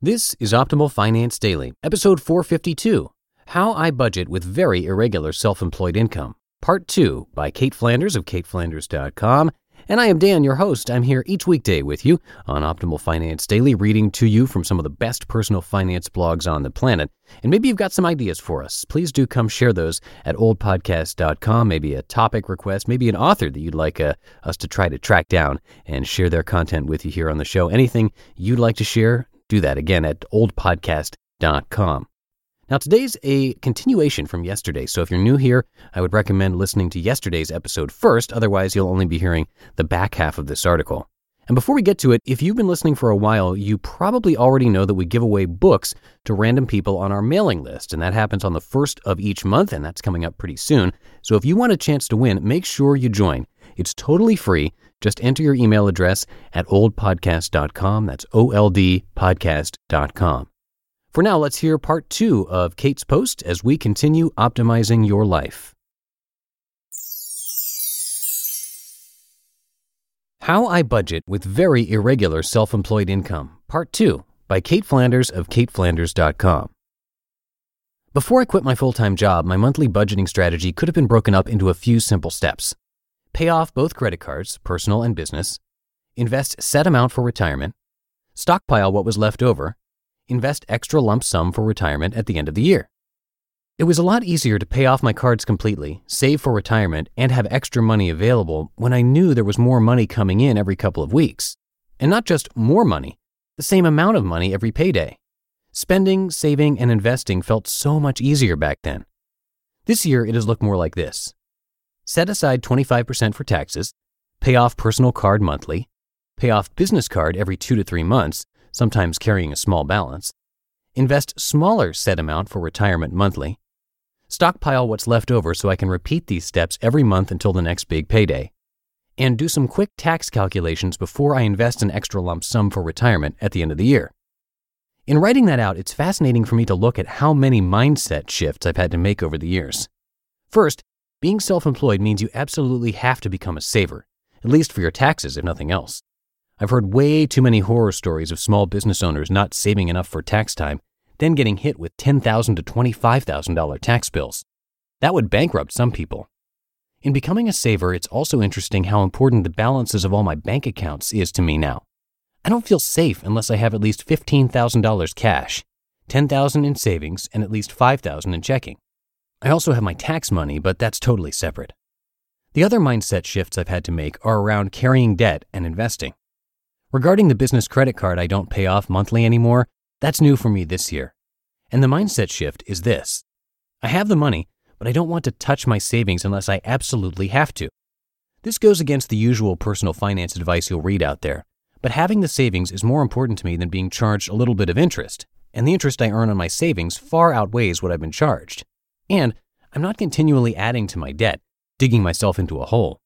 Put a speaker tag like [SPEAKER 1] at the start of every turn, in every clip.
[SPEAKER 1] This is Optimal Finance Daily, episode 452 How I Budget with Very Irregular Self Employed Income, part 2 by Cait Flanders of CaitFlanders.com. And I am Dan, your host. I'm here each weekday with you on Optimal Finance Daily, reading to you from some of the best personal finance blogs on the planet. And maybe you've got some ideas for us. Please do come share those at oldpodcast.com. Maybe a topic request, maybe an author that you'd like uh, us to try to track down and share their content with you here on the show. Anything you'd like to share, do that again at oldpodcast.com. Now, today's a continuation from yesterday, so if you're new here, I would recommend listening to yesterday's episode first, otherwise, you'll only be hearing the back half of this article. And before we get to it, if you've been listening for a while, you probably already know that we give away books to random people on our mailing list, and that happens on the first of each month, and that's coming up pretty soon. So if you want a chance to win, make sure you join. It's totally free. Just enter your email address at oldpodcast.com. That's O L D podcast.com. For now, let's hear part two of Cait's post as we continue optimizing your life. How I Budget with Very Irregular Self Employed Income, Part 2 by Cait Flanders of CaitFlanders.com. Before I quit my full time job, my monthly budgeting strategy could have been broken up into a few simple steps pay off both credit cards, personal and business, invest set amount for retirement, stockpile what was left over, invest extra lump sum for retirement at the end of the year. It was a lot easier to pay off my cards completely, save for retirement, and have extra money available when I knew there was more money coming in every couple of weeks. And not just more money, the same amount of money every payday. Spending, saving, and investing felt so much easier back then. This year, it has looked more like this set aside 25% for taxes, pay off personal card monthly, pay off business card every two to three months, sometimes carrying a small balance, invest smaller set amount for retirement monthly, stockpile what's left over so I can repeat these steps every month until the next big payday, and do some quick tax calculations before I invest an extra lump sum for retirement at the end of the year. In writing that out, it's fascinating for me to look at how many mindset shifts I've had to make over the years. First, being self employed means you absolutely have to become a saver, at least for your taxes, if nothing else. I've heard way too many horror stories of small business owners not saving enough for tax time, then getting hit with $10,000 to $25,000 tax bills. That would bankrupt some people. In becoming a saver, it's also interesting how important the balances of all my bank accounts is to me now. I don't feel safe unless I have at least $15,000 cash, 10,000 in savings, and at least 5,000 in checking. I also have my tax money, but that's totally separate. The other mindset shifts I've had to make are around carrying debt and investing. Regarding the business credit card I don't pay off monthly anymore, that's new for me this year. And the mindset shift is this I have the money, but I don't want to touch my savings unless I absolutely have to. This goes against the usual personal finance advice you'll read out there, but having the savings is more important to me than being charged a little bit of interest, and the interest I earn on my savings far outweighs what I've been charged. And I'm not continually adding to my debt, digging myself into a hole.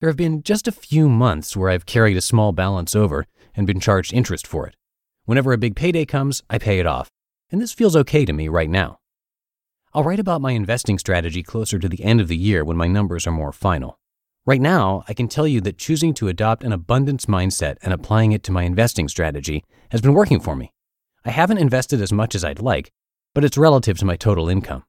[SPEAKER 1] There have been just a few months where I've carried a small balance over and been charged interest for it. Whenever a big payday comes, I pay it off, and this feels okay to me right now. I'll write about my investing strategy closer to the end of the year when my numbers are more final. Right now, I can tell you that choosing to adopt an abundance mindset and applying it to my investing strategy has been working for me. I haven't invested as much as I'd like, but it's relative to my total income.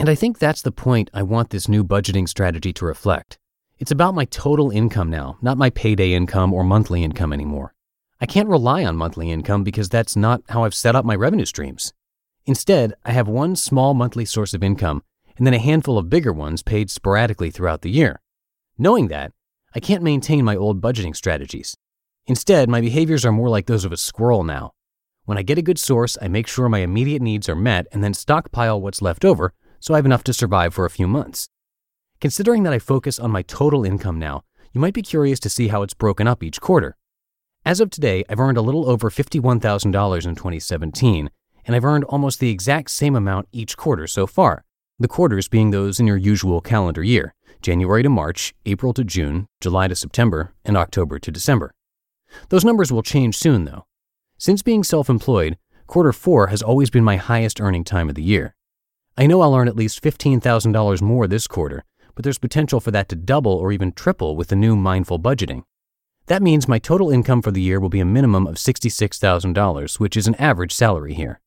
[SPEAKER 1] And I think that's the point I want this new budgeting strategy to reflect. It's about my total income now, not my payday income or monthly income anymore. I can't rely on monthly income because that's not how I've set up my revenue streams. Instead, I have one small monthly source of income and then a handful of bigger ones paid sporadically throughout the year. Knowing that, I can't maintain my old budgeting strategies. Instead, my behaviors are more like those of a squirrel now. When I get a good source, I make sure my immediate needs are met and then stockpile what's left over so I have enough to survive for a few months. Considering that I focus on my total income now, you might be curious to see how it's broken up each quarter. As of today, I've earned a little over $51,000 in 2017, and I've earned almost the exact same amount each quarter so far, the quarters being those in your usual calendar year January to March, April to June, July to September, and October to December. Those numbers will change soon, though. Since being self employed, quarter four has always been my highest earning time of the year. I know I'll earn at least $15,000 more this quarter, but there's potential for that to double or even triple with the new mindful budgeting. That means my total income for the year will be a minimum of $66,000, which is an average salary here.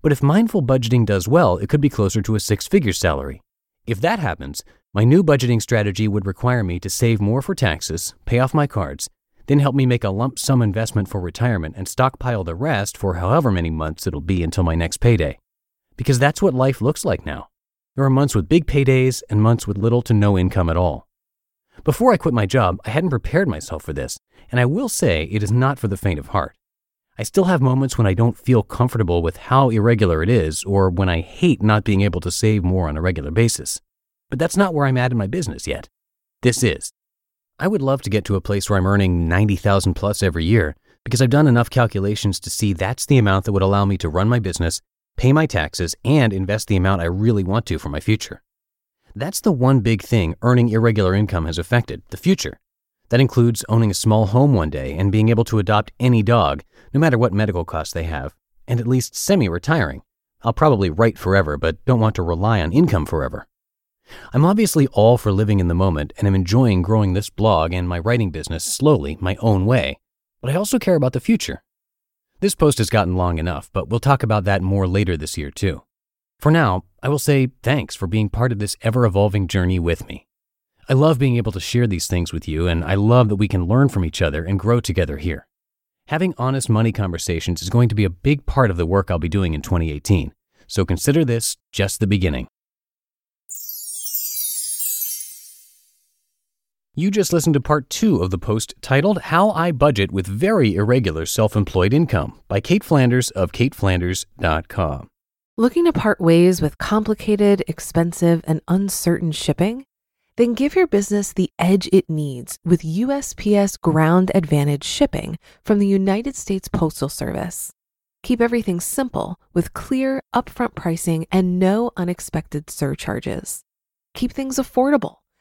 [SPEAKER 1] But if mindful budgeting does well, it could be closer to a six figure salary. If that happens, my new budgeting strategy would require me to save more for taxes, pay off my cards, then help me make a lump sum investment for retirement and stockpile the rest for however many months it'll be until my next payday. Because that's what life looks like now. There are months with big paydays and months with little to no income at all. Before I quit my job, I hadn't prepared myself for this, and I will say it is not for the faint of heart. I still have moments when I don't feel comfortable with how irregular it is, or when I hate not being able to save more on a regular basis. But that's not where I'm at in my business yet. This is. I would love to get to a place where I'm earning 90,000 plus every year because I've done enough calculations to see that's the amount that would allow me to run my business, pay my taxes, and invest the amount I really want to for my future. That's the one big thing earning irregular income has affected the future. That includes owning a small home one day and being able to adopt any dog, no matter what medical costs they have, and at least semi retiring. I'll probably write forever, but don't want to rely on income forever. I'm obviously all for living in the moment and am enjoying growing this blog and my writing business slowly, my own way, but I also care about the future. This post has gotten long enough, but we'll talk about that more later this year, too. For now, I will say thanks for being part of this ever evolving journey with me. I love being able to share these things with you, and I love that we can learn from each other and grow together here. Having honest money conversations is going to be a big part of the work I'll be doing in 2018, so consider this just the beginning. You just listened to part two of the post titled How I Budget with Very Irregular Self Employed Income by Cait Flanders of caitflanders.com.
[SPEAKER 2] Looking to part ways with complicated, expensive, and uncertain shipping? Then give your business the edge it needs with USPS Ground Advantage shipping from the United States Postal Service. Keep everything simple with clear, upfront pricing and no unexpected surcharges. Keep things affordable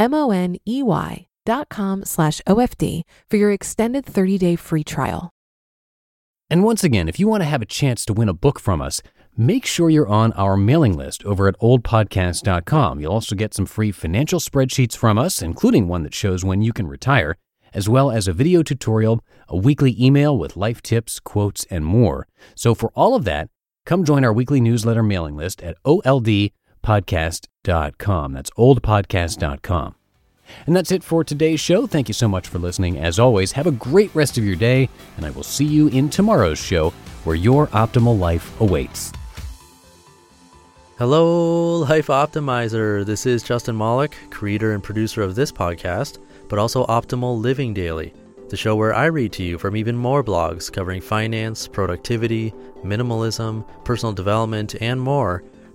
[SPEAKER 2] M O N E Y dot com slash OFD for your extended 30 day free trial.
[SPEAKER 1] And once again, if you want to have a chance to win a book from us, make sure you're on our mailing list over at oldpodcast.com. You'll also get some free financial spreadsheets from us, including one that shows when you can retire, as well as a video tutorial, a weekly email with life tips, quotes, and more. So for all of that, come join our weekly newsletter mailing list at oldpodcast.com. That's oldpodcast.com. And that's it for today's show. Thank you so much for listening. As always, have a great rest of your day, and I will see you in tomorrow's show where your optimal life awaits.
[SPEAKER 3] Hello, Life Optimizer. This is Justin Malik, creator and producer of this podcast, but also Optimal Living Daily, the show where I read to you from even more blogs covering finance, productivity, minimalism, personal development, and more